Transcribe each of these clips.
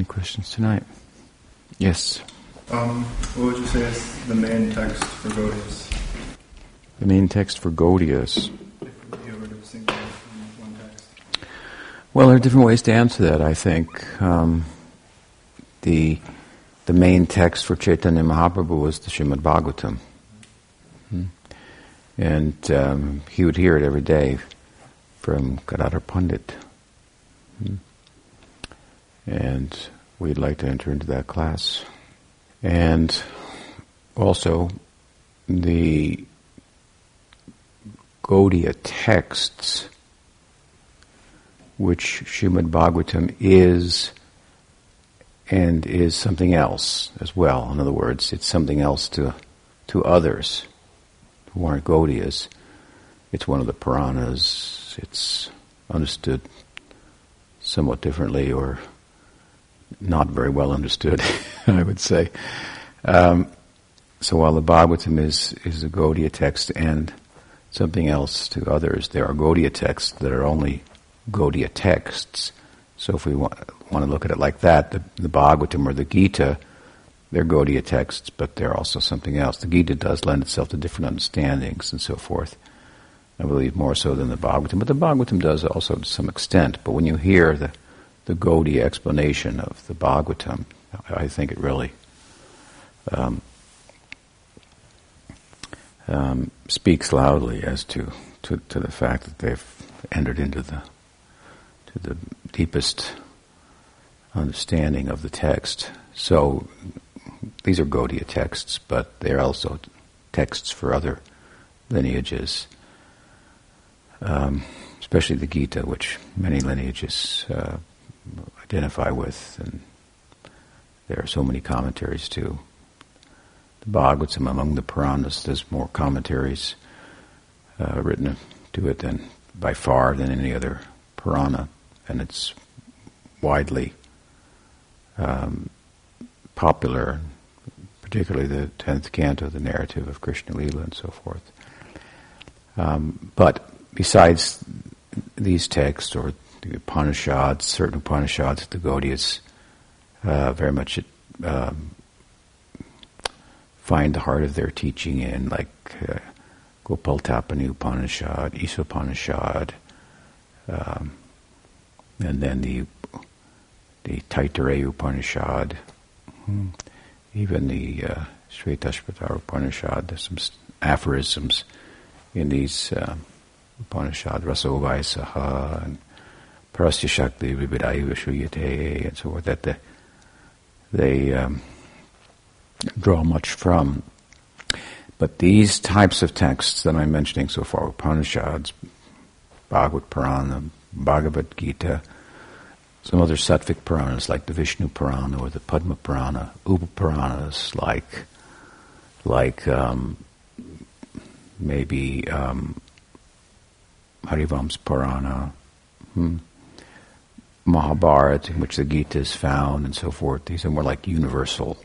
any questions tonight? Yes. Um, what would you say is the main text for Gaudiyas? The main text for Gaudiyas. Well, there are different ways to answer that. I think um, the the main text for Chaitanya Mahaprabhu was the Srimad Bhagavatam, hmm. and um, he would hear it every day from Gadadhar Pandit, hmm. And we'd like to enter into that class, and also the Gaudiya texts which Srimad Bhagavatam is and is something else as well. In other words, it's something else to, to others who aren't Gaudiyas. It's one of the Puranas. It's understood somewhat differently or not very well understood, I would say. Um, so while the Bhagavatam is, is a Gaudiya text and something else to others, there are Gaudiya texts that are only Gaudiya texts. So if we want, want to look at it like that, the, the Bhagavatam or the Gita, they're Gaudiya texts, but they're also something else. The Gita does lend itself to different understandings and so forth. I believe more so than the Bhagavatam, but the Bhagavatam does also to some extent. But when you hear the the Gaudiya explanation of the Bhagavatam, I think it really um, um, speaks loudly as to, to, to the fact that they've entered into the to the deepest understanding of the text. So these are Gaudiya texts, but they're also texts for other lineages, um, especially the Gita, which many lineages uh, identify with, and there are so many commentaries too. The Bhagavatam among the Puranas, there's more commentaries uh, written to it than by far than any other Purana and it's widely um, popular, particularly the tenth canto, the narrative of Krishna Lila and so forth. Um, but besides these texts or the Upanishads, certain Upanishads, the Gaudiyas uh, very much um, find the heart of their teaching in, like uh, Gopaltapani Upanishad, Isopanishad, um, and then the the Taittiriya Upanishad, hmm, even the uh, Shvetashvatara Upanishad. There's some aphorisms in these uh, Upanishad, Rasovaisaha and Parasya Shakti Shuyate and so forth, that the, they um, draw much from. But these types of texts that I'm mentioning so far, Upanishads, Bhagavad Purana, Bhagavad Gita, some other Sattvic Puranas like the Vishnu Purana or the Padma Purana, Upa Puranas like like um, maybe um, Harivams Purana, hmm, Mahabharata, in which the Gita is found, and so forth. These are more like universal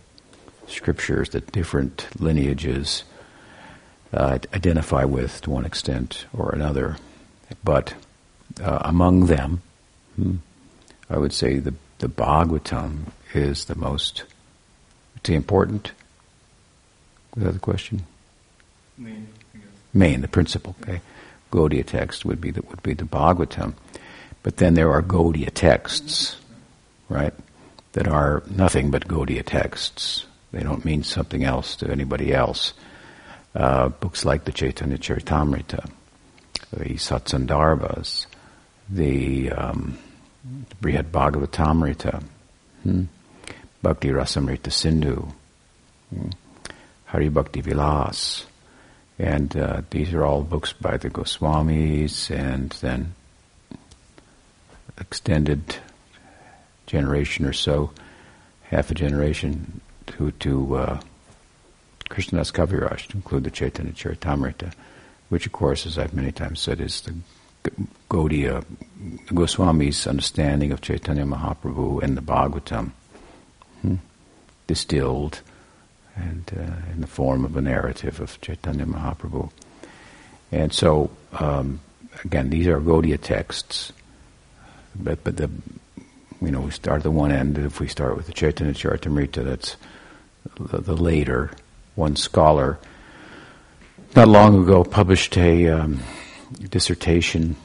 scriptures that different lineages uh, identify with to one extent or another. But uh, among them, hmm, I would say the, the Bhagavatam is the most important. Was that the question? Main, Main, the principal. Okay, Gaudiya text would be the, would be the Bhagavatam, but then there are Gaudiya texts, right? That are nothing but Gaudiya texts. They don't mean something else to anybody else. Uh, books like the Chaitanya Charitamrita, the Satsandarbhas, the um, Brihad Bhagavatamrita, hmm? Bhakti Rasamrita Sindhu, hmm? Hari Bhakti Vilas, and uh, these are all books by the Goswamis, and then extended generation or so, half a generation to to uh, Krishnadas Kaviraj, to include the Chaitanya Charitamrita, which of course, as I've many times said, is the Gaudiya, Goswami's understanding of Chaitanya Mahaprabhu and the Bhagavatam, hmm, distilled and uh, in the form of a narrative of Chaitanya Mahaprabhu. And so, um, again, these are Gaudiya texts, but, but the you know, we start at the one end. If we start with the Chaitanya Charitamrita, that's the, the later. One scholar not long ago published a um, dissertation,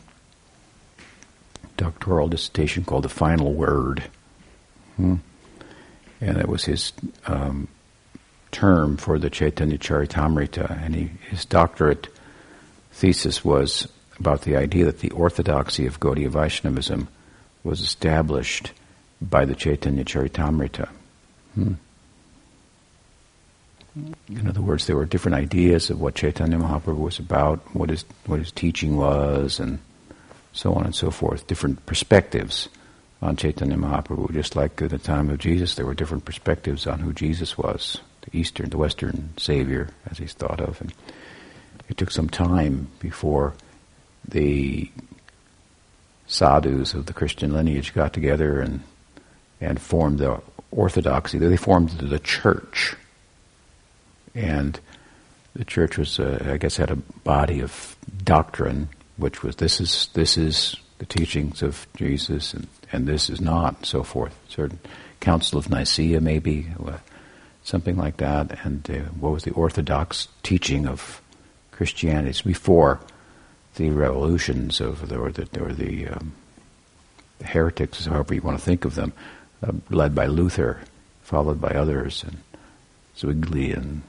doctoral dissertation called "The Final Word," hmm? and that was his um, term for the Chaitanya Charitamrita, and he, his doctorate thesis was about the idea that the orthodoxy of Gaudiya Vaishnavism was established by the Chaitanya Charitamrita. Hmm. In other words, there were different ideas of what Chaitanya Mahaprabhu was about, what his, what his teaching was, and so on and so forth. Different perspectives on Chaitanya Mahaprabhu, just like at the time of Jesus, there were different perspectives on who Jesus was, the Eastern, the Western Savior, as he's thought of. And it took some time before the sadhus of the Christian lineage got together and and formed the orthodoxy. They formed the church, and the church was, uh, I guess, had a body of doctrine, which was this is this is the teachings of Jesus, and and this is not, and so forth. Certain Council of Nicaea, maybe uh, something like that, and uh, what was the orthodox teaching of Christianity? It's before the revolutions of the, or the, or the, um, heretics, however you want to think of them, uh, led by Luther, followed by others, and Zwingli and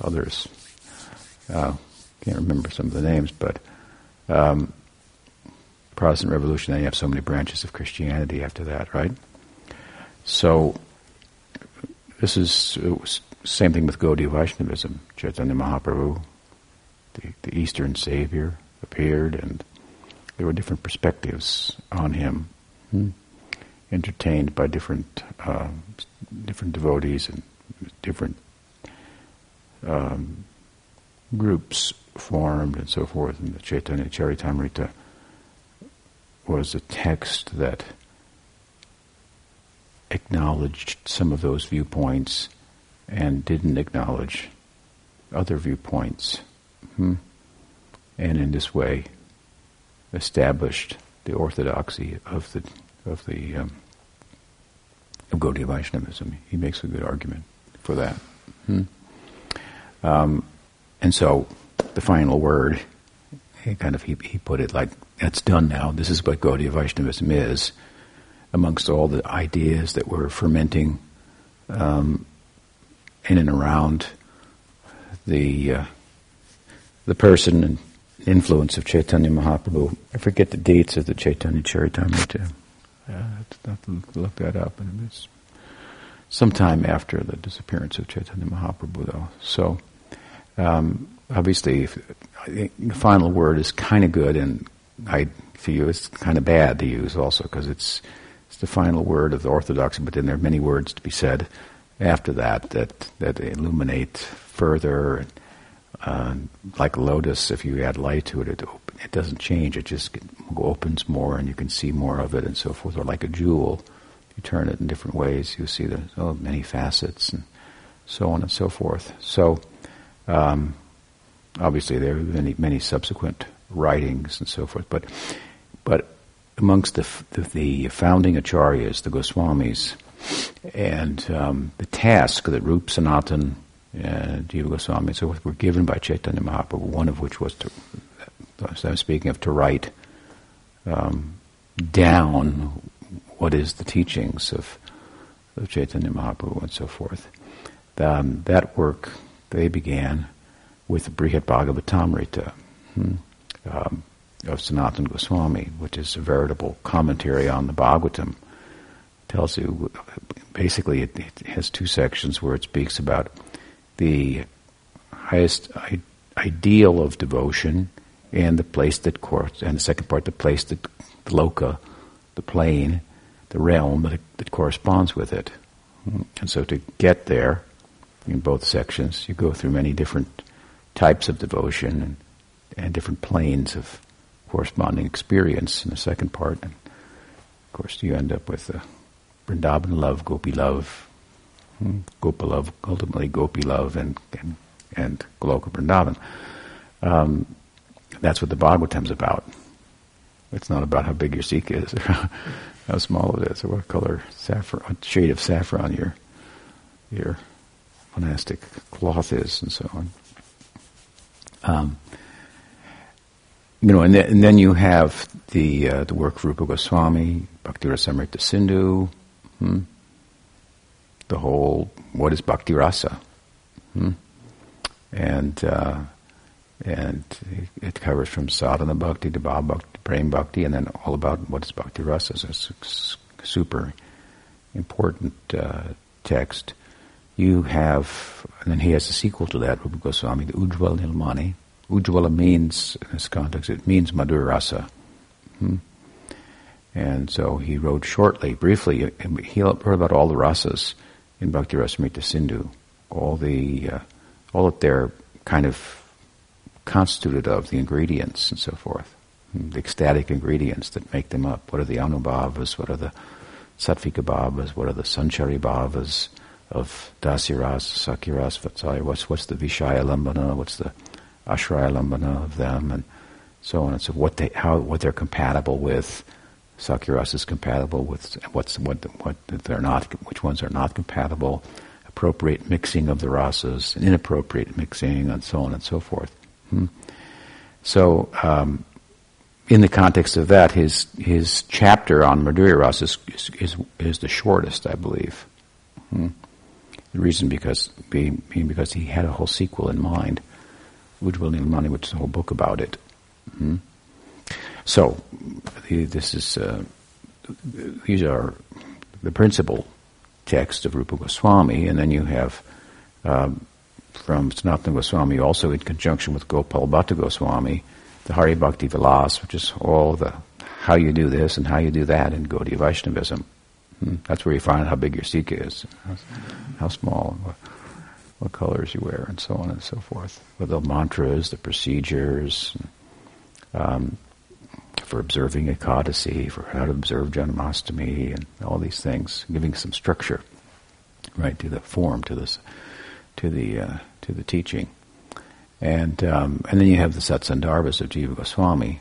others. Uh, can't remember some of the names, but um, Protestant Revolution. Then you have so many branches of Christianity after that, right? So this is same thing with Gaudiya Vaishnavism. Chaitanya Mahaprabhu the, the Eastern Savior appeared, and there were different perspectives on him, hmm. entertained by different uh, different devotees and different um, groups formed and so forth. And the Chaitanya Charitamrita was a text that acknowledged some of those viewpoints and didn't acknowledge other viewpoints. Hmm. And in this way, established the orthodoxy of the of the um, of Gaudiya Vaishnavism. He makes a good argument for that. Hmm. Um, and so, the final word, he kind of he, he put it like, "That's done now. This is what Gaudiya Vaishnavism is." Amongst all the ideas that were fermenting um, in and around the uh, the person and influence of Chaitanya Mahaprabhu. I forget the dates of the Chaitanya Charitamrita. Yeah, I have to look that up, and it's sometime after the disappearance of Chaitanya Mahaprabhu, though. So, um, obviously, if, the final word is kind of good, and I for you it's kind of bad to use also because it's it's the final word of the orthodoxy, but then there are many words to be said after that that that illuminate further. And, uh, like lotus, if you add light to it, it, it doesn't change. It just opens more, and you can see more of it, and so forth. Or like a jewel, you turn it in different ways. You see there's oh, many facets, and so on and so forth. So, um, obviously, there are many many subsequent writings and so forth. But, but amongst the the, the founding acharyas, the Goswamis, and um, the task that Rup Sanatan uh, Jiva Goswami and so forth were given by Chaitanya Mahaprabhu, one of which was to, as I'm speaking of, to write um, down what is the teachings of, of Chaitanya Mahaprabhu and so forth. Um, that work they began with the Brihat Bhagavatamrita hmm, um, of Sanatan Goswami, which is a veritable commentary on the Bhagavatam. tells you basically it, it has two sections where it speaks about the highest I- ideal of devotion and the place that courts, and the second part, the place that the loka, the plane, the realm that, that corresponds with it. And so to get there, in both sections, you go through many different types of devotion and, and different planes of corresponding experience in the second part. And of course, you end up with the Vrindavan love, Gopi love, Hmm. Gopalove, ultimately Gopi love and, and, and Goloka Vrindavan. Um, that's what the Bhagavatam's about. It's not about how big your sikha is or how small it is or what color saffron, what shade of saffron your your monastic cloth is, and so on. Um, you know, and, th- and, then you have the uh, the work of Rupa Goswami, Bhakti Rasamrita Sindhu, hmm? The whole what is Bhakti Rasa, hmm? and uh, and it covers from sadhana bhakti to bhava bhakti prema bhakti, and then all about what is Bhakti Rasa. So it's a super important uh, text. You have, and then he has a sequel to that, Rupa Goswami, the Ujjwal Nilmani, Ujjwala means, in this context, it means Madhura Rasa. Hmm? And so he wrote shortly, briefly, he wrote about all the rasas in Bhakti Rasamrita Sindhu, all the, uh, all that they're kind of constituted of, the ingredients and so forth, the ecstatic ingredients that make them up. What are the anubhavas? What are the sattvika bhavas? What are the sanchari bhavas of dasiras, sakiras, vatsalya? What's, what's the vishaya lambana? What's the ashraya lambana of them, and so on and so what they how what they're compatible with. Sakhiras is compatible with what's what what they're not which ones are not compatible. Appropriate mixing of the rasas, inappropriate mixing, and so on and so forth. Hmm. So, um, in the context of that, his his chapter on Madhurya Rasa is, is, is the shortest, I believe. Hmm. The reason because being, because he had a whole sequel in mind. which will Ujjwal Nilmani, which is a whole book about it. Mm-hmm. So, this is uh, these are the principal text of Rupa Goswami, and then you have um, from Sanatana Goswami, also in conjunction with Gopal Bhatta Goswami, the Hari Bhakti Vilas, which is all the how you do this and how you do that in Gaudiya Vaishnavism. Hmm. That's where you find how big your sikha is, how, how small what colors you wear, and so on and so forth. With the mantras, the procedures, um, for observing Ekadasi, for how to observe Janmashtami, and all these things, giving some structure, right, to the form, to this, to the uh, to the teaching, and um, and then you have the Satsandarbhas of Jiva Goswami,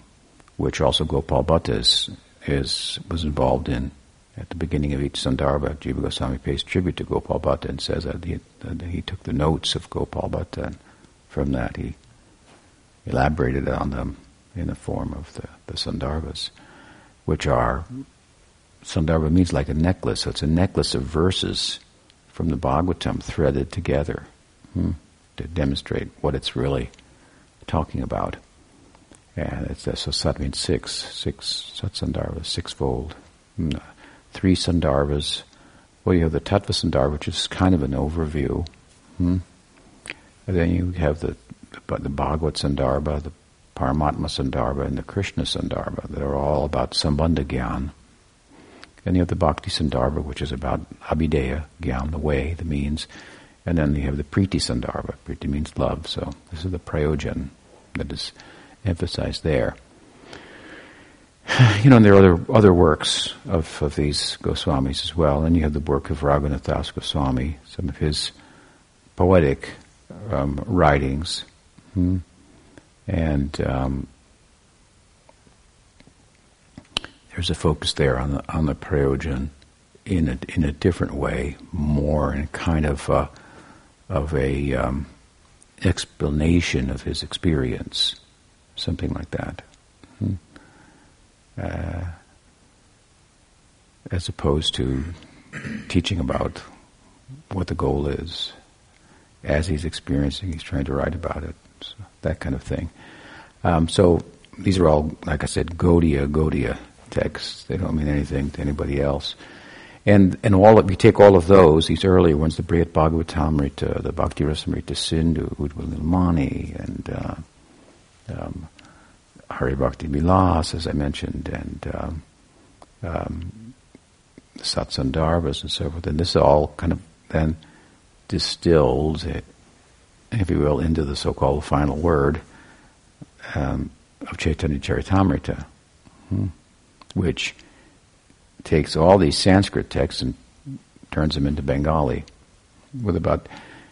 which also Gopal Bhatta is, is was involved in at the beginning of each Sandarbha, Jiva Goswami pays tribute to Gopal Bhatta and says that he, that he took the notes of Gopal Bhatta and from that he elaborated on them in the form of the, the Sandarbhas, which are, Sandarbha means like a necklace, so it's a necklace of verses from the Bhagavatam threaded together hmm, to demonstrate what it's really talking about. And it's, so sat means six, six satsandarbhas, sixfold. Hmm, three Sandarbhas. Well, you have the Tattva Sandarbha, which is kind of an overview. Hmm? Then you have the, the, Bhagavad Sandarbha, the Paramatma Sandarbha, and the Krishna Sandarbha that are all about Sambandha Gyan. And you have the Bhakti Sandarbha, which is about Abhideya, Gyan, the way, the means. And then you have the Priti Sandarbha. Priti means love, so this is the prayojan that is emphasized there. you know, and there are other other works of, of these Goswamis as well. And you have the work of Raghunath Das Goswami, some of his poetic um, writings, hmm? And um, there's a focus there on the on the prayojan in a in a different way, more in kind of a, of a um, explanation of his experience, something like that. Hmm? uh, as opposed to teaching about what the goal is. As he's experiencing, he's trying to write about it, so that kind of thing. Um, so these are all, like I said, Gaudiya, Gaudiya texts. They don't mean anything to anybody else. And and all of, you take all of those, these earlier ones, the Brihad Bhagavatamrita, the Bhakti Rasamrita Sindhu, Ujjwal and uh, um, Hari Bhakti Vilas, as I mentioned, and um, um, and so forth. And this all kind of then distills it, if you will, into the so-called final word um, of Chaitanya Charitamrita, hmm, which takes all these Sanskrit texts and turns them into Bengali with about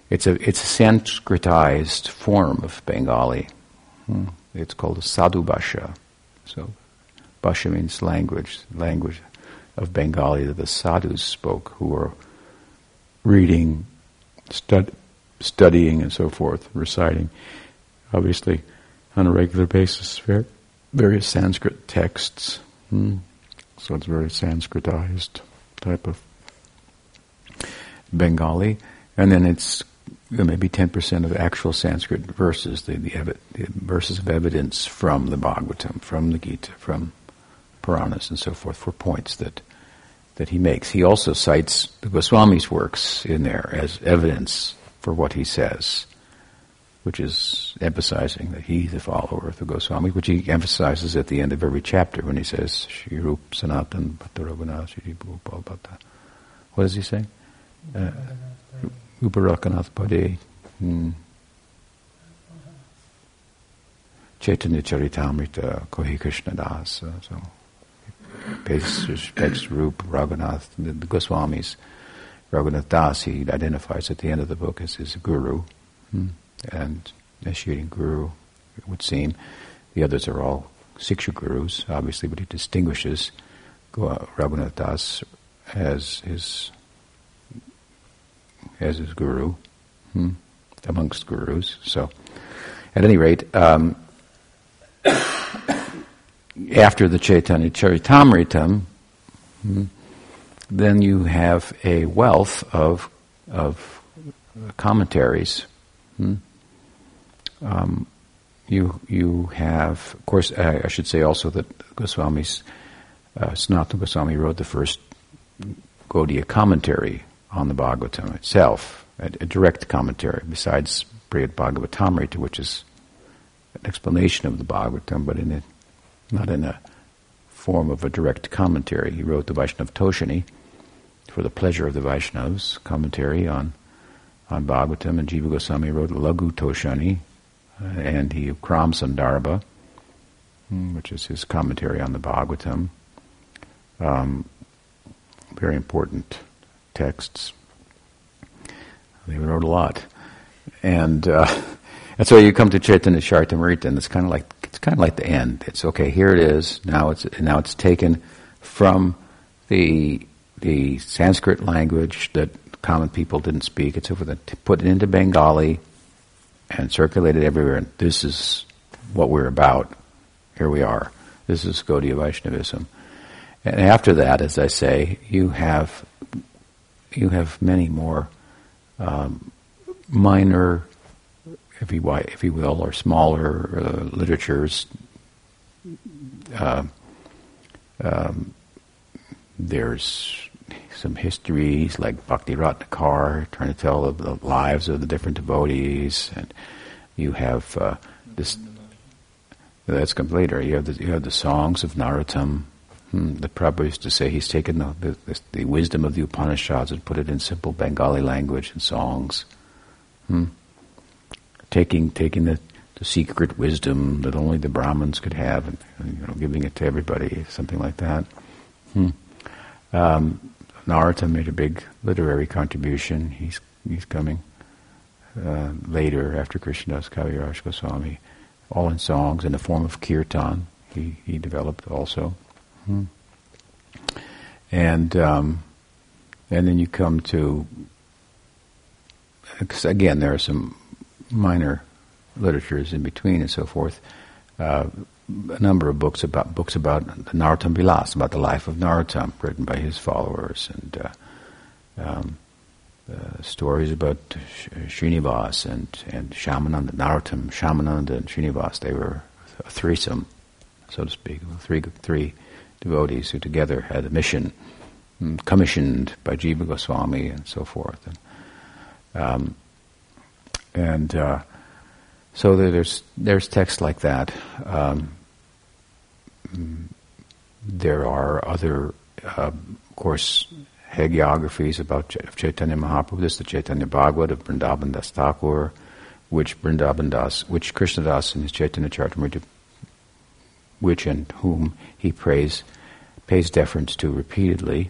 it's a it's a Sanskritized form of Bengali. Hmm. It's called sadhu bhasha. So Bhasha means language, language of Bengali that the sadhus spoke, who were reading, stud, studying, and so forth, reciting, obviously on a regular basis, various Sanskrit texts. Hmm. So it's very Sanskritized type of Bengali, and then it's maybe 10% of actual Sanskrit verses, the, the, evi- the, verses of evidence from the Bhagavatam, from the Gita, from Puranas and so forth for points that that he makes. He also cites the Goswami's works in there as evidence for what he says, which is emphasizing that he's a follower of the Goswami, which he emphasizes at the end of every chapter when he says, Shri Rup Sanatan Bhatta. What does he say? Uh, Uparakanath Pade. Hmm. Chaitanya Charitamrita Kohi Krishna Das. Uh, so pays respects Rup Raghunath, the, the Goswamis. Raghunath Das, he identifies at the end of the book as his guru. Hmm. And initiating guru, it would seem. The others are all Siksha gurus, obviously, but he distinguishes Raghunath Das as his as his guru, hmm, amongst gurus. So, at any rate, um, after the Chaitanya Charitamritam, hmm, then you have a wealth of of commentaries. Hmm. Um, you you have, of course, I, I should say also that Goswami's uh, Sanatana Goswami wrote the first Gaudiya commentary on the Bhagavatam itself, a, a direct commentary, besides Brihad Bhagavatamrita, which is an explanation of the Bhagavatam, but in a, not in a form of a direct commentary. He wrote the Vaishnav Toshani for the pleasure of the Vaishnavas, commentary on on Bhagavatam, and Jiva Goswami wrote Laghu Toshani, uh, and he Kram Sandarbha, hmm, which is his commentary on the Bhagavatam. Um, very important texts. They wrote a lot, and uh, and so you come to Chaitanya Charitamrita, and it's kind of like it's kind of like the end. It's okay. Here it is. Now it's now it's taken from the the Sanskrit language that common people didn't speak. It's over the put it into Bengali and circulated everywhere. And this is what we're about. Here we are. This is Gaudiya Vaishnavism. And after that, as I say, you have you have many more um, minor, if you, if you will, or smaller uh, literatures. Uh, um, there's some histories like Bhakti Ratnakar trying to tell the, lives of the different devotees, and you have uh, this. That's come later. You have the, you have the songs of Narottam, Hmm, the Prabhupada used to say he's taken the, the, the, wisdom of the Upanishads and put it in simple Bengali language and songs. Hmm. Taking taking the, the secret wisdom that only the Brahmins could have and you know, giving it to everybody, something like that. Hmm. Um, Narottam made a big literary contribution. He's he's coming uh, later after Krishnadas Kaviraj Goswami, all in songs in the form of kirtan. He he developed also. Hmm. And um, and then you come to again there are some minor literatures in between and so forth. Uh, a number of books about books about Narottam Vilas, about the life of Narottam, written by his followers, and uh, um, uh, stories about Srinivas and and Shyamananda, Narottam, Shyamananda, and Srinivas. They were a threesome, so to speak, three three devotees who together had a mission mm, commissioned by Jiva Goswami and so forth. And, um, and uh, so there's there's texts like that. Um, there are other, uh, of course, hagiographies about Ch- Chaitanya Mahaprabhu. This is the Chaitanya Bhagavat of Vrindavan Das Thakur, which Vrindavan Das, which Krishna Das in his Chaitanya Charitamrita which and whom he prays, pays deference to repeatedly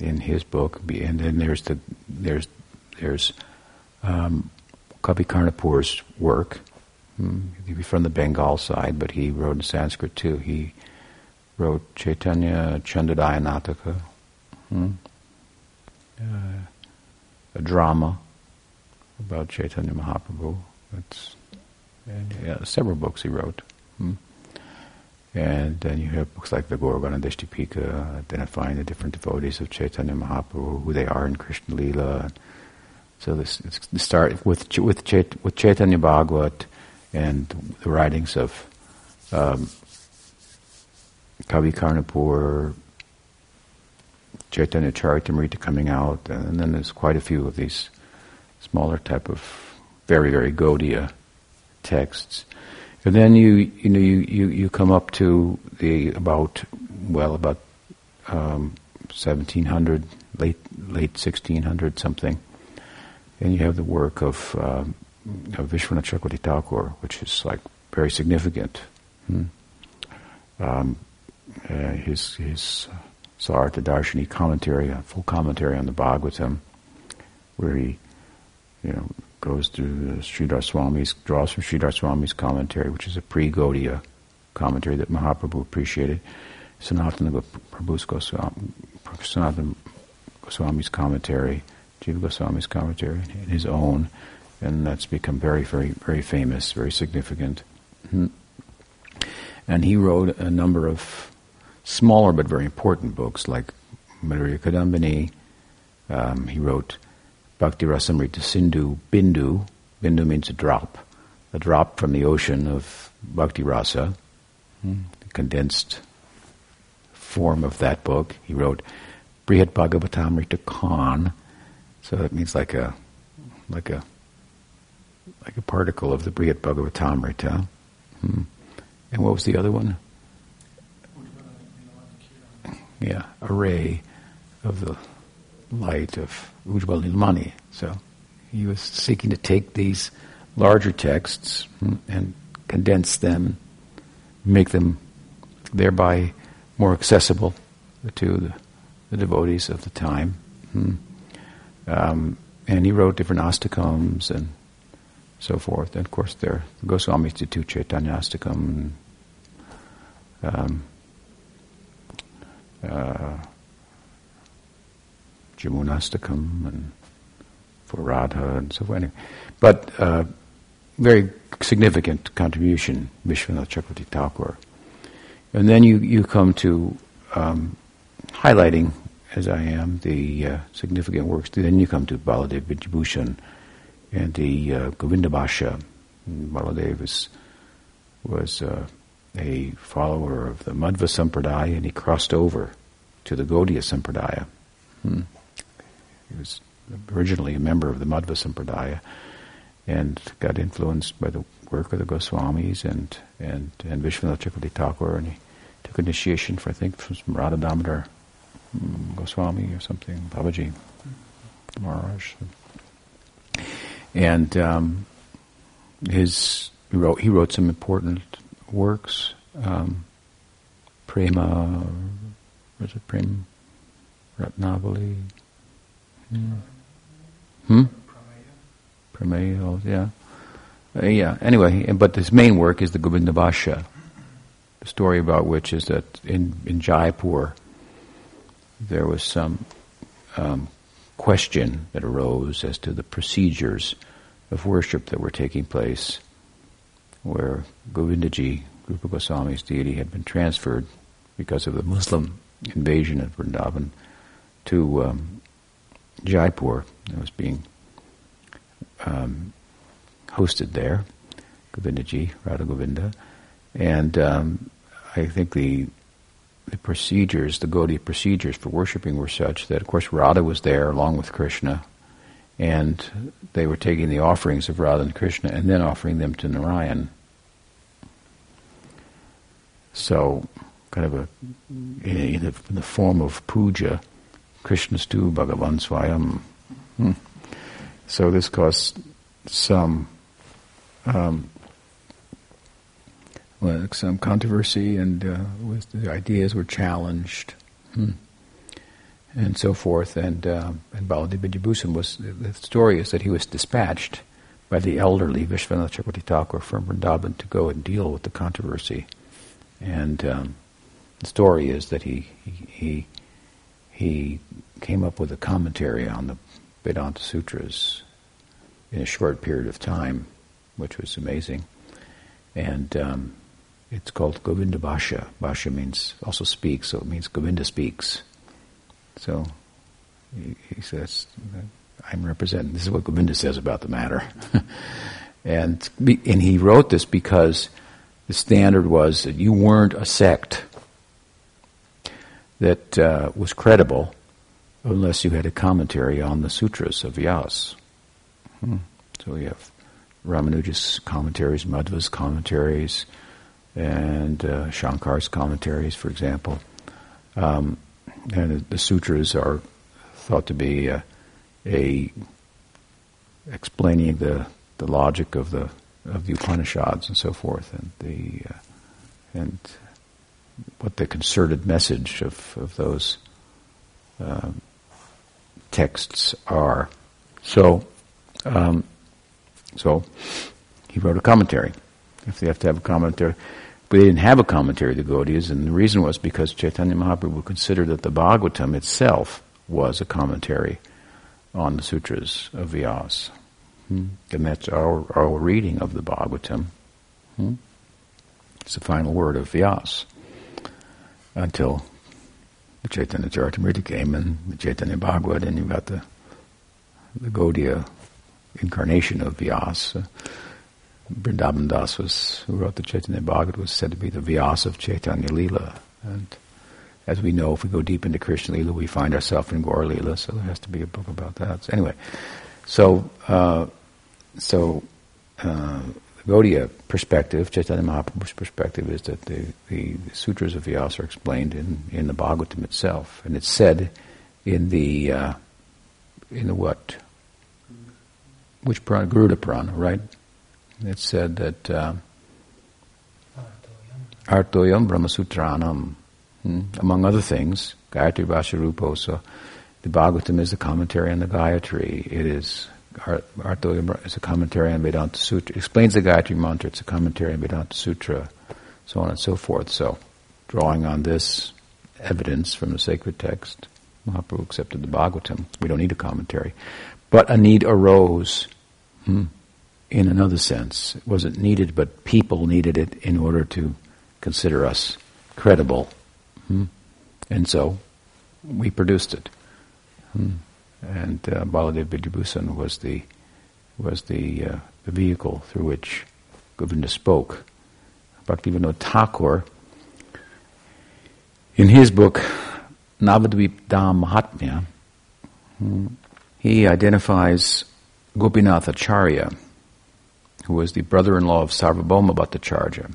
in his book. And then there's the there's there's um, Kavi Karnapur's work hmm, from the Bengal side, but he wrote in Sanskrit too. He wrote Chaitanya Chandrodaya Nataka, hmm? uh, a drama about Chaitanya Mahaprabhu. It's, yeah, several books he wrote. Hmm? And then you have books like the Gauraganoddeshadipika, identifying the different devotees of Chaitanya Mahaprabhu, who they are in Krishna Lila. So this, start with with, Chait, with Chaitanya Bhagavat and the writings of um, Kavi Karnapur, Chaitanya Charitamrita coming out, and then there's quite a few of these smaller type of very very Gaudiya texts. And then you you know you, you, you come up to the about well about um, 1700 late late 1600 something, and you have the work of, um, of Vishwanath Thakur, which is like very significant. Hmm. Um, his his Sarartha Darshini commentary, a full commentary on the Bhagavatam, where he you know goes through Sridhar Swami's, draws from Sridhar Swami's commentary, which is a pre-Gaudiya commentary that Mahaprabhu appreciated. Sanatana Prabhu's Goswami, Sanatana Goswami's commentary, Jiva Goswami's commentary, and his own, and that's become very, very, very famous, very significant. Hmm. And he wrote a number of smaller but very important books, like Madhurya Kadambini. Um, he wrote Bhakti Rasamrita Sindhu Bindu. Bindu means a drop, a drop from the ocean of Bhakti Rasa, condensed form of that book. He wrote Brihat Bhagavatamrita Kana, so that means like a like a like a particle of the Brihat Bhagavatamrita. Hmm. And what was the other one? Yeah, array of the light of Ujjwal Nilmani. So he was seeking to take these larger texts and condense them, make them thereby more accessible to the, the devotees of the time. Hmm. Um, and he wrote different astakams and so forth. And of course, there Goswami Institute Chaitanya Astakam. Um, uh, Jamunastakam and for Radha and so forth. But uh, very significant contribution, Vishwanath Chakravarti Thakur. And then you, you come to um, highlighting, as I am, the uh, significant works. Then you come to Baladev Vidyabhushan and the uh, Govinda Bhashya. Baladev is, was uh, a follower of the Madhva Sampradaya and he crossed over to the Gaudiya Sampradaya. Hmm. He was originally a member of the Madhva Sampradaya and got influenced by the work of the Goswamis and, and, and Vishwanath Chakravarti Thakur, and he took initiation for, I think, from Radha Damodar um, Goswami or something, Babaji Maharaj. And um, his, he wrote, he wrote some important works. Um, Prema, was it Prem Ratnavali? Hmm. hmm? Prameya, yeah. Uh, yeah, anyway, but his main work is the Govinda Bhashya, the story about which is that in, in Jaipur there was some um, question that arose as to the procedures of worship that were taking place, where Govindaji, Rupa Goswami's deity, had been transferred because of the Muslim invasion of Vrindavan to um, Jaipur. It was being um, hosted there, Govindaji, Radha Govinda, and um, I think the the procedures, the Gaudiya procedures for worshiping were such that, of course, Radha was there along with Krishna, and they were taking the offerings of Radha and Krishna and then offering them to Narayan. So, kind of a in the, in the form of puja, Krishna's Krishnastu Bhagavan Swayam. Hmm. So this caused some um, well, some controversy, and uh, the ideas were challenged, hmm. and so forth. And uh, and Baladev Vidyabhushan was the story is that he was dispatched by the elderly Vishwanath Chakravarti Thakur from Vrindavan to go and deal with the controversy, and um, the story is that he, he, he, came up with a commentary on the Vedanta Sutras in a short period of time, which was amazing. And um, it's called Govinda Bhashya. Bhashya means also speaks, so it means Govinda speaks. So he, he says, I'm representing, this is what Govinda says about the matter. and, and he wrote this because the standard was that you weren't a sect that uh, was credible unless you had a commentary on the sutras of Vyas. Hmm. So we have Ramanuja's commentaries, Madhva's commentaries, and uh, Shankar's commentaries, for example. Um, and the sutras are thought to be uh, a explaining the the logic of the of the Upanishads and so forth, and the uh, and what the concerted message of of those uh, texts are. So, um, so he wrote a commentary. If they have to have a commentary, but they didn't have a commentary, the Gaudiyas, and the reason was because Chaitanya Mahaprabhu considered that the Bhagavatam itself was a commentary on the sutras of Vyas. Hmm? And that's our, our reading of the Bhagavatam. Hmm? It's the final word of Vyas. Until the Chaitanya Charitamrita came and the Chaitanya Bhagavad, and you got the, the Gaudiya incarnation of Vyas. Uh, Vrindavan Das was, who wrote the Chaitanya Bhagavad, was said to be the Vyas of Chaitanya Lila. And as we know, if we go deep into Krishna Lila, we find ourselves in Gaur Lila, so there has to be a book about that. So anyway, so uh, so uh, the Gaudiya perspective, Chaitanya Mahaprabhu's perspective, is that the, the, sutras of Vyasa are explained in, in the Bhagavatam itself, and it's said in the uh, in the what? Which Purana? Garuda Purana, right? It's said that uh, Artoyam Brahmasutranam, hmm? among other things, Gayatri Vasharupo. So the Bhagavatam is the commentary on the Gayatri. It is Artoyam is a commentary on Vedanta Sutra. Explains the Gayatri Mantra. It's a commentary on Vedanta Sutra, so on and so forth. So, drawing on this evidence from the sacred text, Mahaprabhu accepted the Bhagavatam. We don't need a commentary. But a need arose. Hmm in another sense. It wasn't needed, but people needed it in order to consider us credible. Hmm? And so we produced it. Hmm? And uh, Baladev Vidyabhusan was the was the, uh, the vehicle through which Govinda spoke. Bhaktivinoda Thakur, in his book Navadvip Dham Mahatmya, hmm, he identifies Gopinath Acharya who was the brother-in-law of Sarvabhauma Bhattacharya.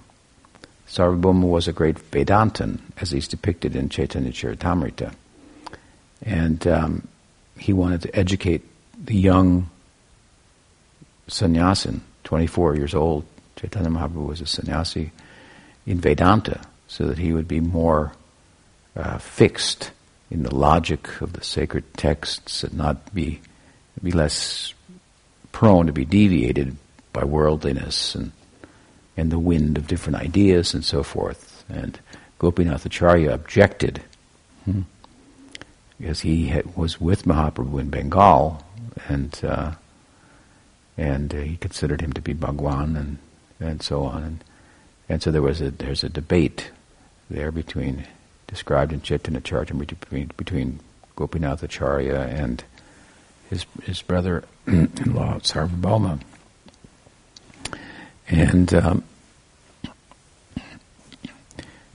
Sarvabhauma was a great Vedantin, as he's depicted in Chaitanya Charitamrita. And um, he wanted to educate the young sannyasin, 24 years old. Chaitanya Mahaprabhu was a sannyasi in Vedanta, so that he would be more uh, fixed in the logic of the sacred texts and not be, be less prone to be deviated by worldliness and and the wind of different ideas and so forth. And Gopinath Acharya objected hmm, because he had, was with Mahaprabhu in Bengal, and uh, and uh, he considered him to be Bhagwan and and so on. And and so there was a there's a debate there between described in Chaitanya Charitamrita between between Gopinath Acharya and his his brother-in-law Sarvabhauma. And um,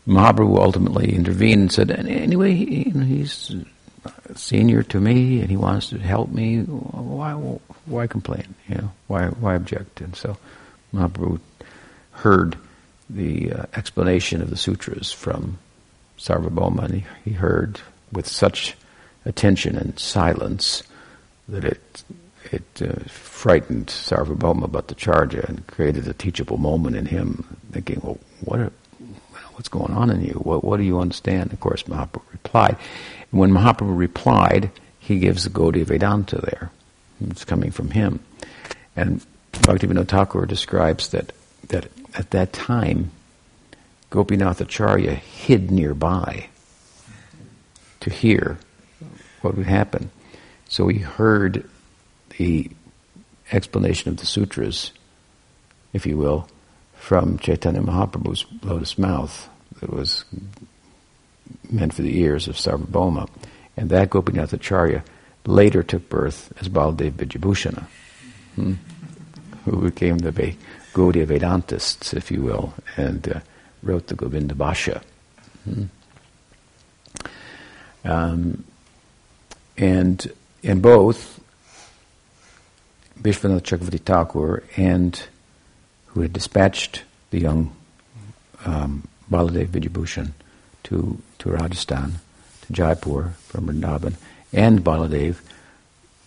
Mahaprabhu ultimately intervened and said, anyway, he, he's senior to me and he wants to help me. Why, why complain? You know, why, why object? And so Mahaprabhu heard the uh, explanation of the sutras from Sarvabhauma and he, he heard with such attention and silence that it it uh, frightened Sarvabhauma Bhattacharya and created a teachable moment in him, thinking, well, what are, what's going on in you? What, what do you understand? Of course, Mahaprabhu replied. When Mahaprabhu replied, he gives the Gaudiya Vedanta there. It's coming from him. And Bhaktivinoda Thakur describes that, that at that time, Gopinathacharya hid nearby to hear what would happen. So he heard the explanation of the sutras, if you will, from Chaitanya Mahaprabhu's lotus mouth that was meant for the ears of Sarvabhauma. And that Gopinathacharya later took birth as Baladev Vidyabhushana, hmm, who became the Gaudiya Vedantists, if you will, and uh, wrote the Govinda Bhashya. Hmm. Um, and in both, Vishwanath Chakravarti Thakur and who had dispatched the young um, Baladev Vidyabhushan to, to Rajasthan, to Jaipur from Vrindavan, and Baladev,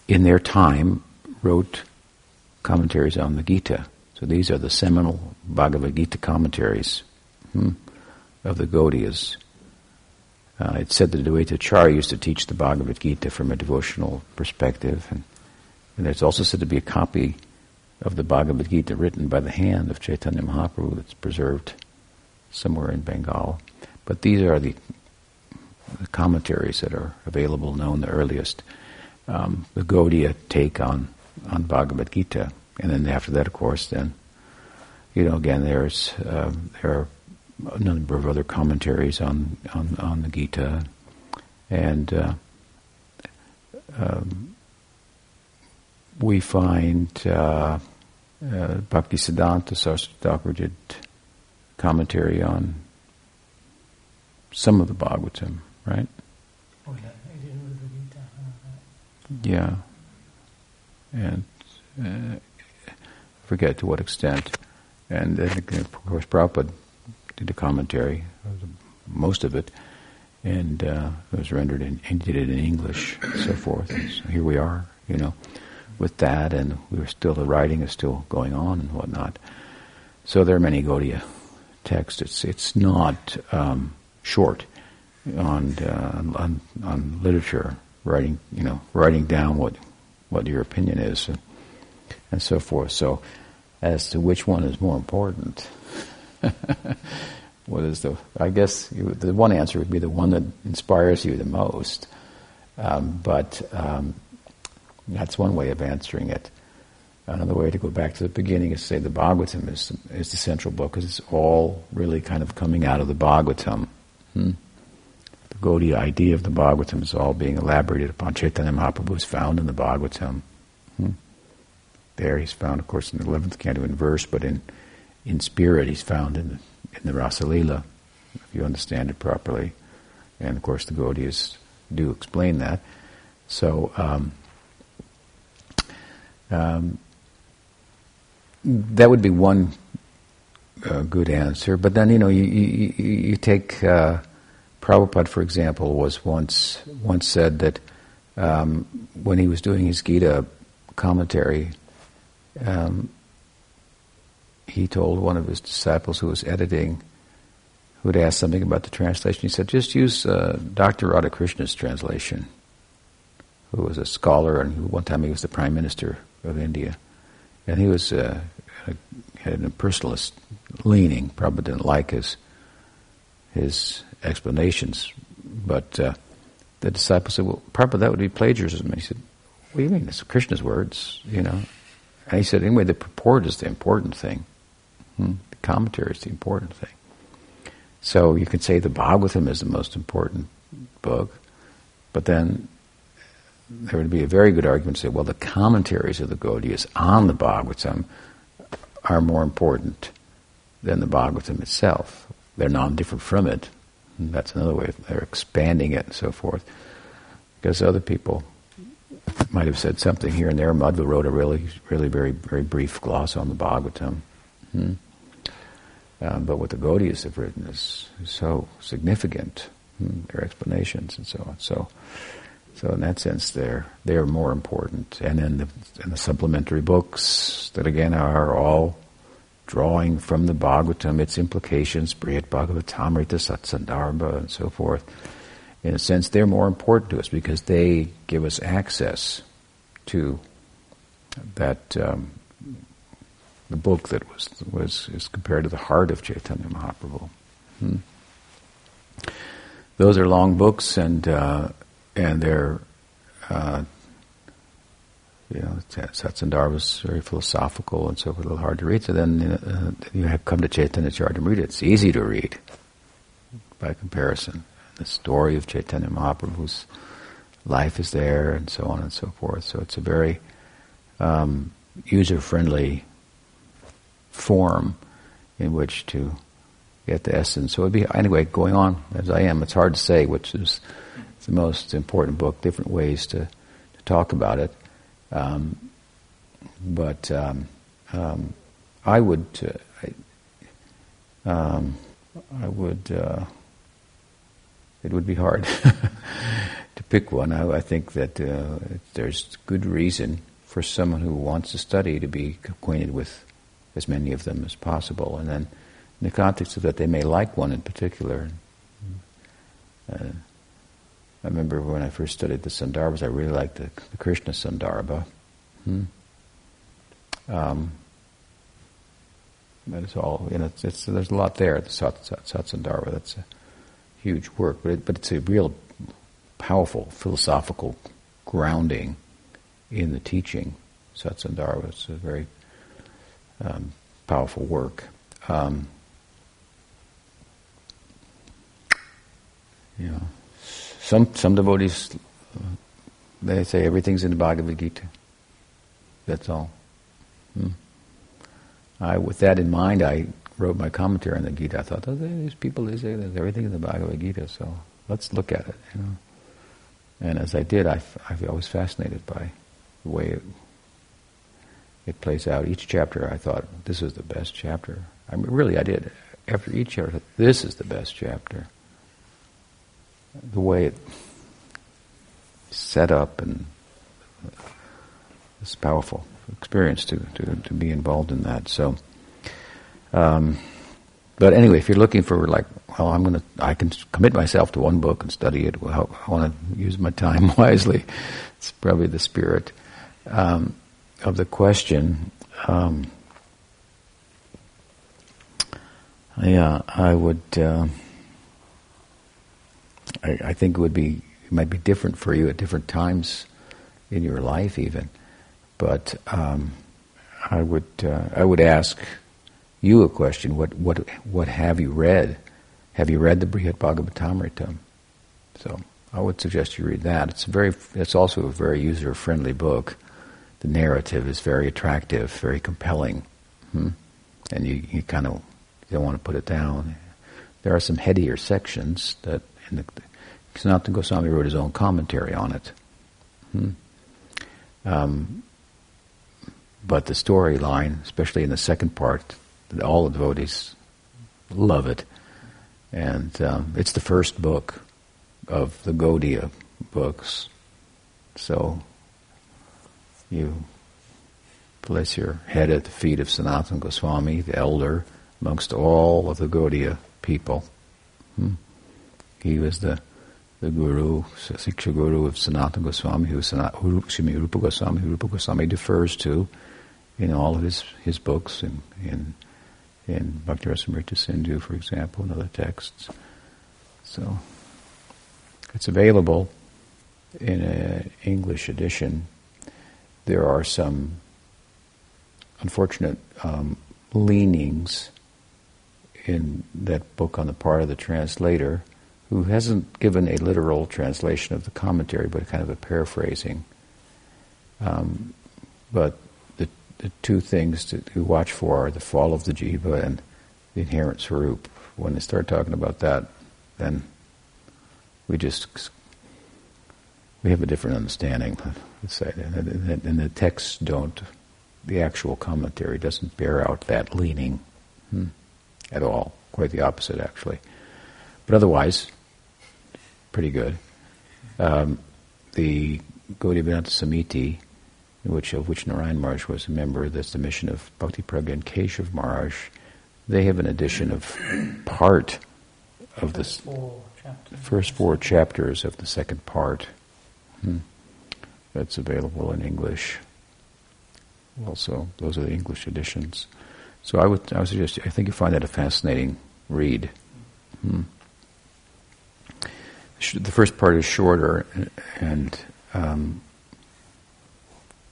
in their time, wrote commentaries on the Gita. So these are the seminal Bhagavad Gita commentaries hmm, of the Gaudiyas. Uh, it's said that Advaita Acharya used to teach the Bhagavad Gita from a devotional perspective, and, and there's also said to be a copy of the Bhagavad Gita written by the hand of Chaitanya Mahaprabhu that's preserved somewhere in Bengal. But these are the, the commentaries that are available, known the earliest. Um, the Gaudiya take on, on Bhagavad Gita. And then after that, of course, then, you know, again, there's, um, there are a number of other commentaries on on, on the Gita, and uh, um, we find uh, uh, Bhakti Siddhanta Saraswati did commentary on some of the Bhagavatam, right? Yeah, and uh, forget to what extent, and then of course Prabhupada did a commentary, most of it, and uh, it was rendered in, and did it in English, and so forth. And so here we are, you know, with that, and we were still the writing is still going on and whatnot. So there are many Gaudiya texts. It's it's not um, short on, uh, on on literature, writing you know writing down what what your opinion is and, and so forth. So as to which one is more important. what is the? I guess the one answer would be the one that inspires you the most. Um, but um, that's one way of answering it. Another way to go back to the beginning is to say the Bhagavatam is, is the central book because it's all really kind of coming out of the Bhagavatam. Hmm? The Gaudiya idea of the Bhagavatam is all being elaborated upon. Chaitanya Mahaprabhu is found in the Bhagavatam. Hmm? There he's found, of course, in the 11th canto in verse, but in in spirit he's found in the, in the Rasalila, if you understand it properly. And of course the Gaudiyas do explain that. So, um, um, that would be one uh, good answer. But then, you know, you, you, you take uh, Prabhupada, for example, was once once said that um, when he was doing his Gita commentary, um, he told one of his disciples who was editing, who had asked something about the translation, he said, just use uh, Dr. Radhakrishnan's translation, who was a scholar and who one time he was the prime minister of India. And he was uh, had a personalist leaning, probably didn't like his his explanations. But uh, the disciple said, well, probably that would be plagiarism. And he said, what do you mean? It's Krishna's words, you know. And he said, anyway, the purport is the important thing. Hmm? The commentary is the important thing. So you could say the Bhagavatam is the most important book, but then there would be a very good argument to say, well, the commentaries of the Gaudiyas on the Bhagavatam are more important than the Bhagavatam itself. They're non-different from it. That's another way. They're expanding it and so forth. Because other people might have said something here and there. Madhva wrote a really, really very, very brief gloss on the Bhagavatam. Hmm? Uh, but what the Gaudiyas have written is, is so significant, hmm, their explanations and so on. So, so in that sense, they're they're more important. And then the, and the supplementary books that again are all drawing from the Bhagavatam, its implications, Brihad Bhagavatamrita, Satsandarbha, and so forth. In a sense, they're more important to us because they give us access to that um, the book that was was is compared to the heart of Chaitanya Mahaprabhu. Hmm. Those are long books, and uh, and they're uh, you know Satsandarbha was very philosophical and so a little hard to read. So then uh, you have come to Chaitanya Charitamrita. It's easy to read by comparison. The story of Chaitanya Mahaprabhu's life is there, and so on and so forth. So it's a very um, user-friendly form in which to get the essence. So it'd be anyway going on as I am. It's hard to say which is the most important book. Different ways to, to talk about it, um, but um, um, I would uh, I, um, I, would uh, it would be hard to pick one. I, I think that uh, there's good reason for someone who wants to study to be acquainted with as many of them as possible, and then in the context of that, they may like one in particular. Uh, I remember when I first studied the Sandarbhas, I really liked the, the Krishna Sandarbha. Hmm. Um, that is all, you know, it's, it's, there's a lot there, the Sat, Sat, Satsandarbha. That's a huge work, but, it, but it's a real powerful philosophical grounding in the teaching. Satsandarbha. It's a very um, powerful work. Um, know, some some devotees they say everything's in the Bhagavad Gita. That's all. Hmm. I, with that in mind, I wrote my commentary on the Gita. I thought, oh, these people they say there's everything in the Bhagavad Gita, so let's look at it. You know, and as I did, I, I was fascinated by the way it, it plays out. Each chapter, I thought this is the best chapter. I mean, really, I did. After each chapter, this is the best chapter the way it's set up and it's a powerful experience to, to, to be involved in that. So, um, but anyway, if you're looking for like, well, I'm gonna, I can commit myself to one book and study it. Well, I want to use my time wisely. It's probably the spirit um, of the question. Um, yeah, I would. Uh, I, I think it would be it might be different for you at different times in your life, even. But um, I would uh, I would ask you a question. What what what have you read? Have you read the Brihad Bhagavatamrita? So I would suggest you read that. It's very it's also a very user friendly book. The narrative is very attractive, very compelling, hmm? and you, you kind of don't want to put it down. There are some headier sections that in the, Sanatana Goswami wrote his own commentary on it. Hmm. Um, but the storyline, especially in the second part, all the devotees love it. And um, it's the first book of the Gaudiya books. So you place your head at the feet of Sanatana Goswami, the elder amongst all of the Gaudiya people. Hmm. He was the the guru, Siksha Guru of Sanatana Goswami, who Sanat, excuse me, Rupa Goswami, Rupa Goswami defers to in all of his, his books, in, in, in Bhakti Rasamrita Sindhu, for example, and other texts. So it's available in an English edition. There are some unfortunate um, leanings in that book on the part of the translator who hasn't given a literal translation of the commentary, but kind of a paraphrasing. Um, but the, the two things to, to, watch for are the fall of the jiva and the inherent swarup. When they start talking about that, then we just we have a different understanding. Let's say, and, and the texts don't. The actual commentary doesn't bear out that leaning hmm, at all. Quite the opposite, actually. But otherwise, pretty good. Um, the Gaudiya Vedanta Samiti, which, of which Narayan Maharaj was a member, that's the mission of Bhakti Pragya and Keshav Maharaj, they have an edition of part of the first four chapters of the second part. Hmm. That's available in English. Also, those are the English editions. So I would, I would suggest, I think you find that a fascinating read. Hmm. The first part is shorter, and um,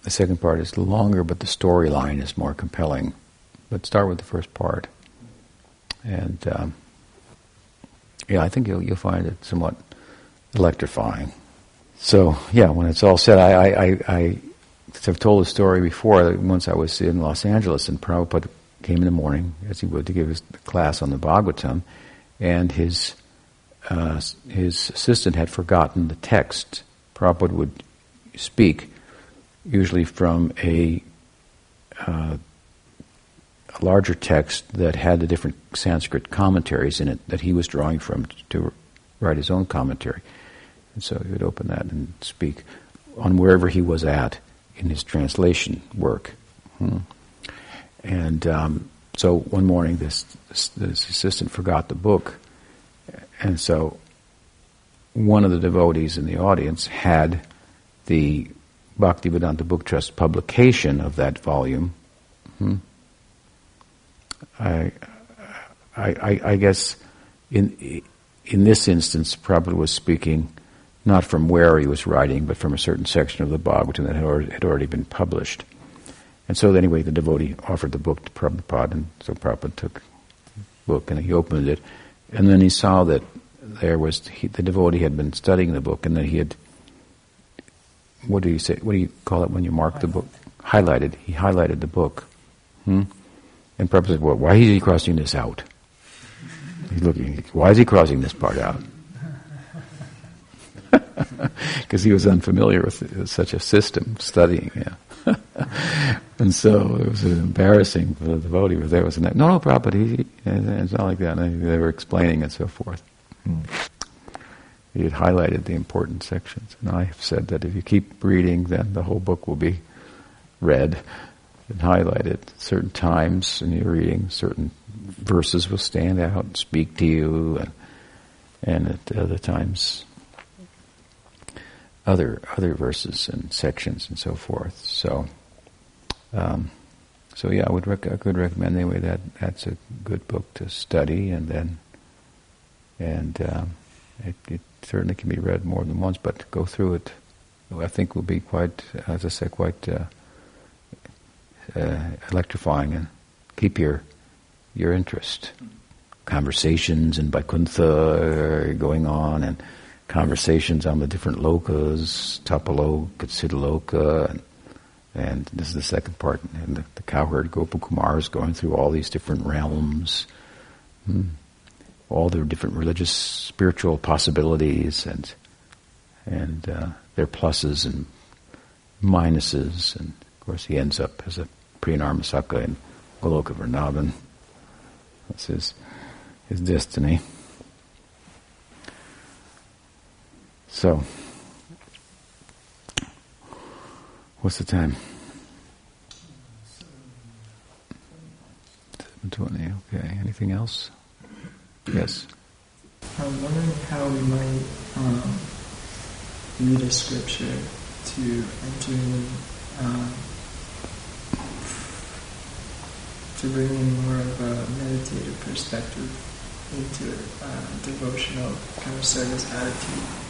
the second part is longer, but the storyline is more compelling. But start with the first part, and um, yeah, I think you'll you'll find it somewhat electrifying. So yeah, when it's all said, I I, I, I have told the story before. Once I was in Los Angeles, and Prabhupada came in the morning, as he would, to give his class on the Bhagavatam, and his uh, his assistant had forgotten the text. Prabhupada would speak, usually from a, uh, a larger text that had the different Sanskrit commentaries in it that he was drawing from to write his own commentary. And so he would open that and speak on wherever he was at in his translation work. Hmm. And um, so one morning, this, this, this assistant forgot the book, and so one of the devotees in the audience had the Bhaktivedanta Book Trust publication of that volume. Hmm. I, I, I, guess in in this instance, Prabhupada was speaking not from where he was writing, but from a certain section of the Bhagavatam that had already, had already been published. And so, anyway, the devotee offered the book to Prabhupada, and so Prabhupada took the book and he opened it, and then he saw that there was he, the devotee had been studying the book, and that he had what do you say? What do you call it when you mark the book? Highlighted. He highlighted the book. Hmm? And said, "Well, why is he crossing this out?" He's looking. Why is he crossing this part out? Because he was unfamiliar with such a system studying. Yeah. and so it was embarrassing for the devotee was there. Was no, no, Prabhupada. He, it's not like that. And they were explaining and so forth. Hmm. He had highlighted the important sections. And I have said that if you keep reading, then the whole book will be read and highlighted. Certain times in your reading, certain verses will stand out and speak to you, and, and at other times, other other verses and sections and so forth. So, um, so yeah, I would rec- I could recommend anyway that that's a good book to study, and then and um, it, it, certainly can be read more than once, but go through it, I think will be quite, as I said, quite uh, uh, electrifying and keep your your interest. Conversations in Vaikuntha going on, and conversations on the different lokas, Tapaloka, Siddhaloka, and, and this is the second part. And the, the cowherd Gopakumar is going through all these different realms. Hmm all their different religious, spiritual possibilities and and uh, their pluses and minuses. And of course, he ends up as a Priyanarmasaka in Goloka Vrindavan. That's his his destiny. So, what's the time? Seven twenty. Okay. Anything else? Yes. I'm wondering how we might um, read a scripture to enter in, um, to bring in more of a meditative perspective into a uh, devotional kind of service attitude.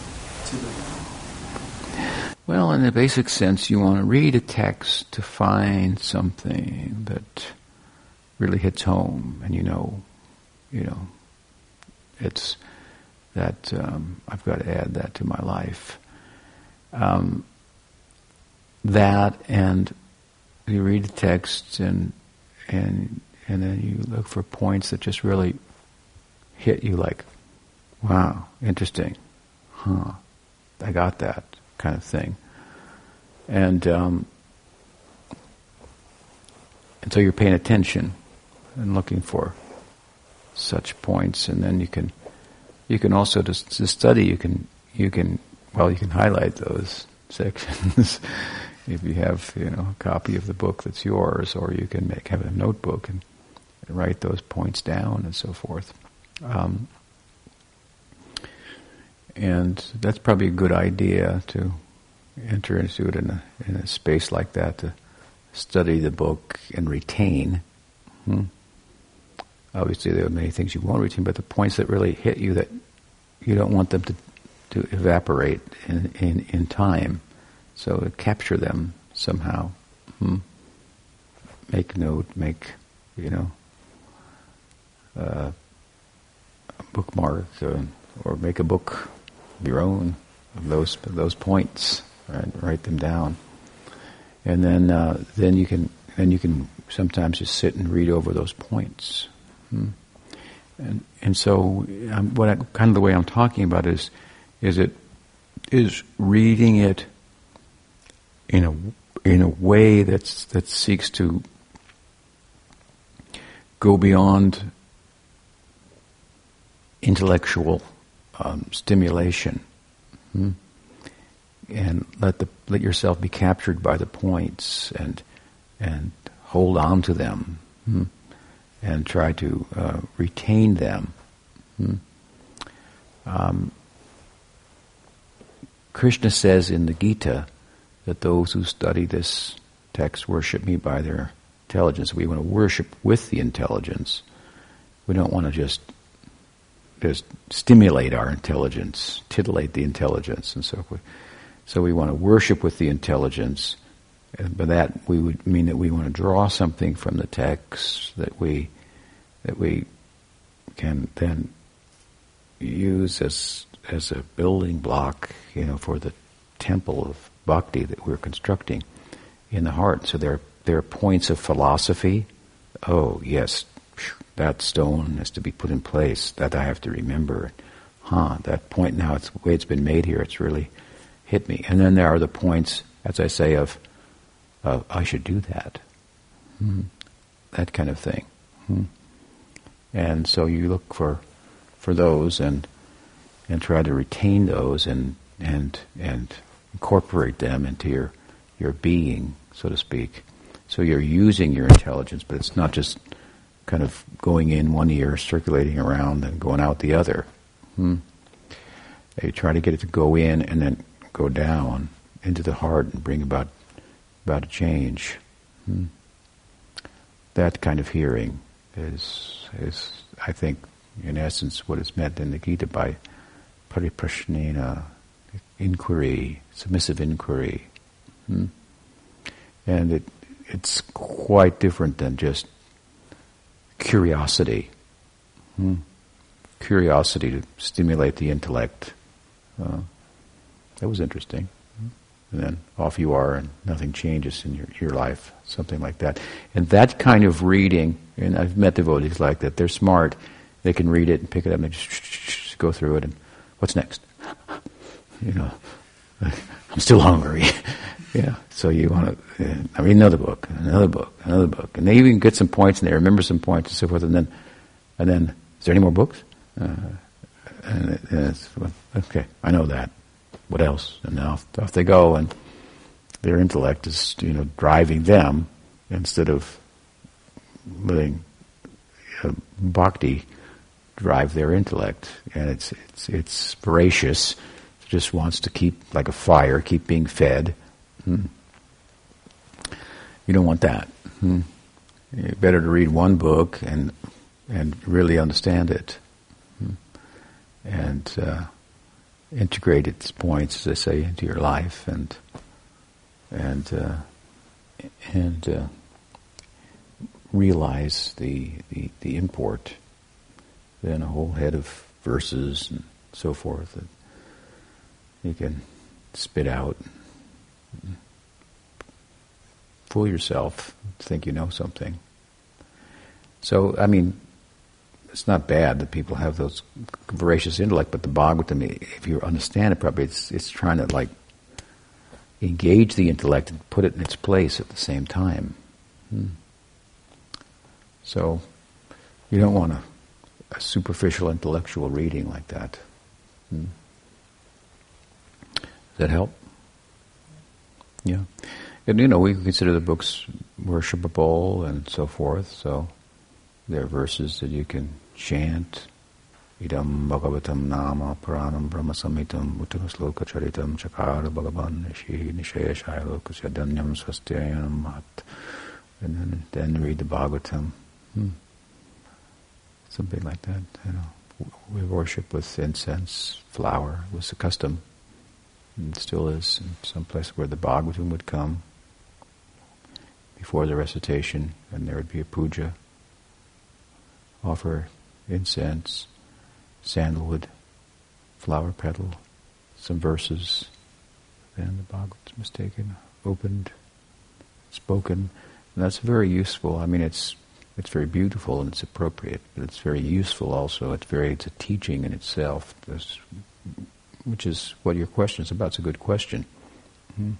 Well, in the basic sense, you want to read a text to find something that really hits home, and you know, you know, it's that um, I've got to add that to my life. Um, that and you read the text and and and then you look for points that just really hit you like, wow, interesting, huh? I got that kind of thing, and um, and so you're paying attention and looking for such points, and then you can you can also to, to study. You can you can well you can highlight those sections if you have you know a copy of the book that's yours, or you can make have a notebook and, and write those points down and so forth. Um, and that's probably a good idea to enter into it in a in a space like that to study the book and retain. Hmm Obviously, there are many things you won't retain, but the points that really hit you that you don't want them to, to evaporate in, in, in time. So capture them somehow. Hmm. Make note, make, you know, uh, bookmark, uh, or make a book your own of those those points. Right? Write them down, and then uh, then you can then you can sometimes just sit and read over those points. Hmm. And and so um, what I, kind of the way I'm talking about is is it is reading it in a in a way that's that seeks to go beyond intellectual um, stimulation, hmm? and let the let yourself be captured by the points and and hold on to them. Hmm? and try to uh, retain them. Hmm. Um, Krishna says in the Gita that those who study this text worship me by their intelligence. We want to worship with the intelligence. We don't want to just just stimulate our intelligence, titillate the intelligence, and so forth. So we want to worship with the intelligence and by that, we would mean that we want to draw something from the text that we that we can then use as as a building block, you know, for the temple of bhakti that we're constructing in the heart. So there there are points of philosophy. Oh yes, that stone has to be put in place. That I have to remember. Huh? That point now, it's the way it's been made here. It's really hit me. And then there are the points, as I say, of uh, I should do that. Hmm. That kind of thing. Hmm. And so you look for for those and and try to retain those and and and incorporate them into your your being, so to speak. So you're using your intelligence, but it's not just kind of going in one ear, circulating around, and going out the other. Hmm. Try to get it to go in and then go down into the heart and bring about about a change. Hmm. That kind of hearing is is I think in essence what is meant in the Gita by pariprashnena, inquiry, submissive inquiry. Hmm. And it it's quite different than just curiosity. Hmm. Curiosity to stimulate the intellect. Uh, that was interesting and then off you are, and nothing changes in your, your life, something like that. And that kind of reading, and I've met devotees like that. They're smart; they can read it and pick it up and just go through it. And what's next? You know, I'm still hungry. yeah. So you want to? Uh, I read another book, another book, another book, and they even get some points, and they remember some points and so forth. And then, and then, is there any more books? Uh, and, it, and it's okay. I know that what else? And off, off they go, and their intellect is, you know, driving them instead of letting uh, bhakti drive their intellect. And it's, it's, it's voracious. It just wants to keep, like a fire, keep being fed. Hmm. You don't want that. Hmm. better to read one book and, and really understand it. Hmm. And, uh, integrate its points, as I say, into your life and and uh, and uh, realize the, the the import. Then a whole head of verses and so forth that you can spit out. Fool yourself, think you know something. So, I mean, it's not bad that people have those voracious intellect, but the Bhagavatam, if you understand it properly, it's, it's trying to like engage the intellect and put it in its place at the same time. Hmm. So you don't want a, a, superficial intellectual reading like that. Hmm. Does that help? Yeah. And you know, we consider the books worshipable and so forth, so there are verses that you can chant. Idam Bhagavatam Nama Puranam Brahma Samhitam Uttamasloka Charitam Chakara Bhagavan Nishi Nishaya Shailokasya Dhanyam Swastyayanam Mat. And then, then read the Bhagavatam. Hmm. something like that. You know, we worship with incense, flower. It was a custom, and still is in some place where the Bhagavatam would come before the recitation, and there would be a puja. Offer incense, sandalwood, flower petal, some verses. Then the Bhagavatam is taken, opened, spoken. And that's very useful. I mean, it's it's very beautiful and it's appropriate, but it's very useful also. It's very it's a teaching in itself, which is what your question is about. It's a good question. Mm-hmm.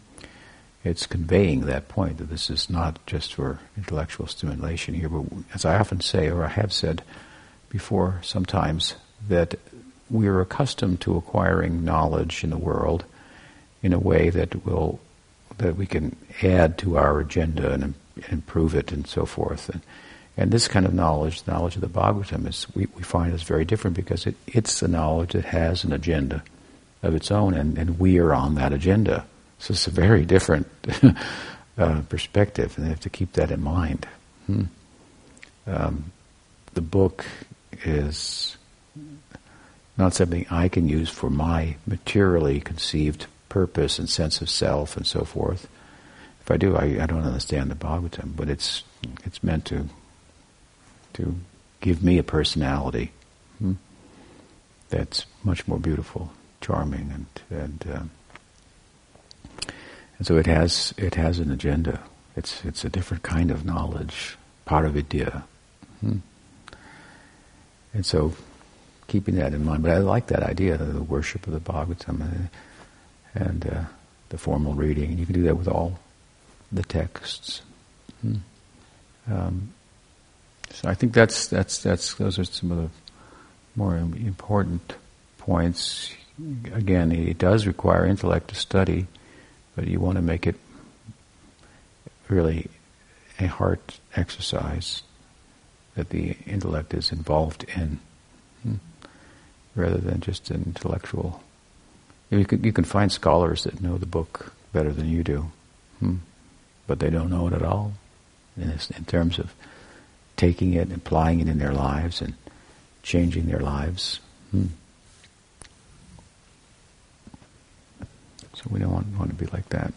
It's conveying that point that this is not just for intellectual stimulation here, but as I often say, or I have said before sometimes, that we are accustomed to acquiring knowledge in the world in a way that will that we can add to our agenda and, improve it and so forth. And, and this kind of knowledge, the knowledge of the Bhagavatam, is we, we find is very different because it, it's a knowledge that has an agenda of its own, and, and we are on that agenda. So it's a very different uh, perspective, and they have to keep that in mind. Hmm. Um, the book is not something I can use for my materially conceived purpose and sense of self and so forth. If I do, I, I don't understand the Bhagavatam, but it's it's meant to to give me a personality hmm, that's much more beautiful, charming, and and um, and so it has it has an agenda. It's it's a different kind of knowledge, part paravidya. Hmm. And so keeping that in mind. But I like that idea, of the worship of the Bhagavatam and, and uh, the formal reading. And you can do that with all the texts. Hmm. Um, so I think that's that's that's those are some of the more important points. Again, it does require intellect to study, but you want to make it really a heart exercise that the intellect is involved in rather than just an intellectual. You can, you can find scholars that know the book better than you do, hmm. but they don't know it at all in, this, in terms of taking it and applying it in their lives and changing their lives. So we don't want, want to be like that.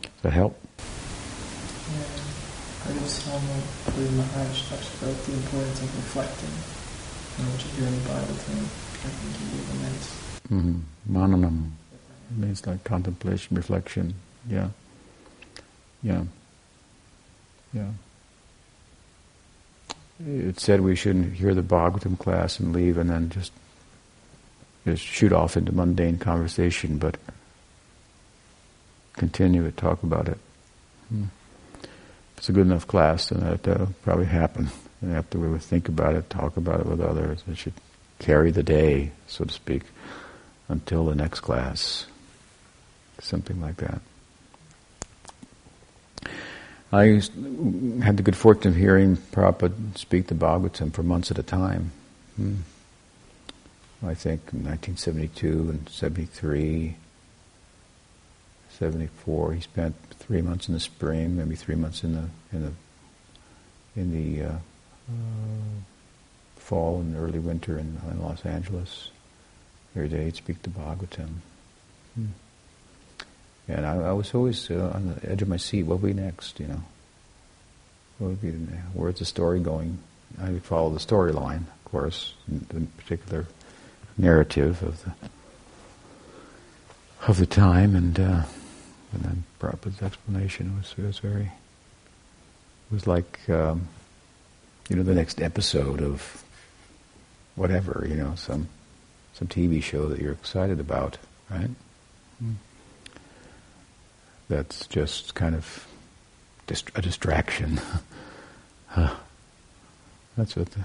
Does that help? Yeah. I just um, Maharaj talks about the importance of reflecting on what you hear in the Bible to Mm-hmm. Mananam means like contemplation, reflection. Yeah. Yeah. Yeah. It said we shouldn't hear the Bhagavatam class and leave and then just just shoot off into mundane conversation, but continue to talk about it. Hmm. If it's a good enough class, then that'll probably happen. And after we would think about it, talk about it with others, it should carry the day, so to speak, until the next class. Something like that. I had the good fortune of hearing Prabhupada speak the Bhagavatam for months at a time. Hmm. I think in 1972 and 73, 74, he spent three months in the spring, maybe three months in the in the in the uh, uh, fall and early winter in, in Los Angeles. Every day he'd speak the Bhagavatam. Hmm. And I, I, was always uh, on the edge of my seat. What would be next, you know? What would be, where's the story going? I would follow the storyline, of course, the particular narrative of the of the time, and uh, and then Prabhupada's explanation was was very was like um, you know the next episode of whatever, you know, some some TV show that you're excited about, right? Mm. That's just kind of dist- a distraction. That's what the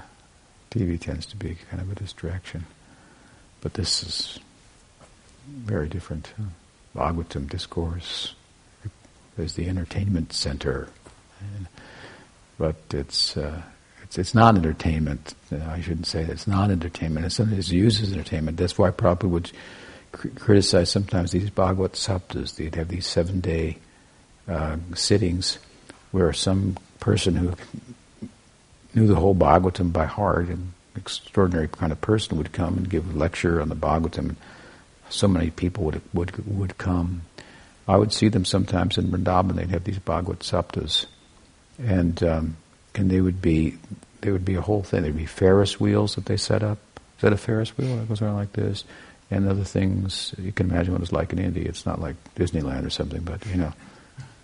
TV tends to be, kind of a distraction. But this is very different. Bhagavatam discourse is the entertainment center, but it's. Uh, it's, it's not entertainment. I shouldn't say. It's not entertainment. It's that's used as entertainment. That's why Prabhupada would cr- criticize sometimes these Bhagavad Saptas. They'd have these seven day uh, sittings where some person who knew the whole Bhagavatam by heart and extraordinary kind of person would come and give a lecture on the Bhagavatam. So many people would would would come. I would see them sometimes in Vrindavan. They'd have these Bhagavad Saptas, and um, and they would be there would be a whole thing. There'd be Ferris wheels that they set up. Is that a Ferris wheel that goes around like this? And other things. You can imagine what it's like in India. It's not like Disneyland or something, but you know,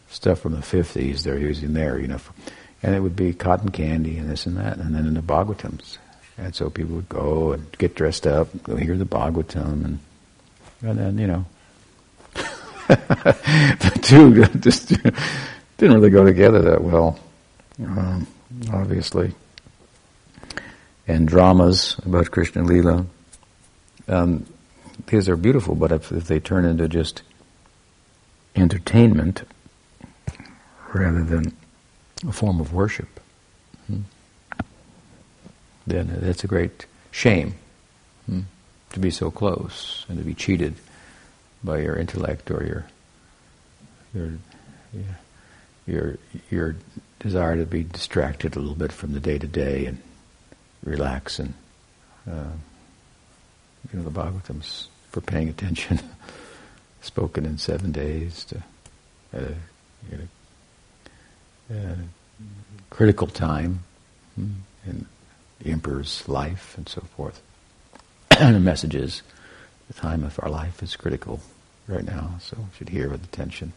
stuff from the fifties they're using there. You know, and it would be cotton candy and this and that, and then in the Bhagavatams. And so people would go and get dressed up, go hear the Bhagavatam, and and then you know, the two just didn't really go together that well, um, obviously. And dramas about Krishna Lila, um, these are beautiful, but if, if they turn into just entertainment rather than a form of worship, hmm, then it's a great shame hmm, to be so close and to be cheated by your intellect or your your your your desire to be distracted a little bit from the day to day and relax and uh, you know the Bhagavatam's for paying attention, spoken in seven days to uh, you know, uh, critical time hmm, in the emperor's life and so forth. and the time of our life is critical right now, so we should hear with attention.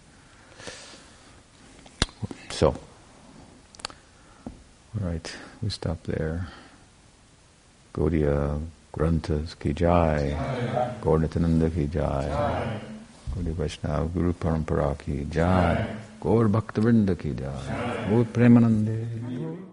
So, all right, we stop there. Gaudiya Granthas ki jai, Gaur Nityananda ki jai, Gaudiya Vaishnava Guru Parampara ki jai, Gaur Bhakta ki jai, Gaur Premanande.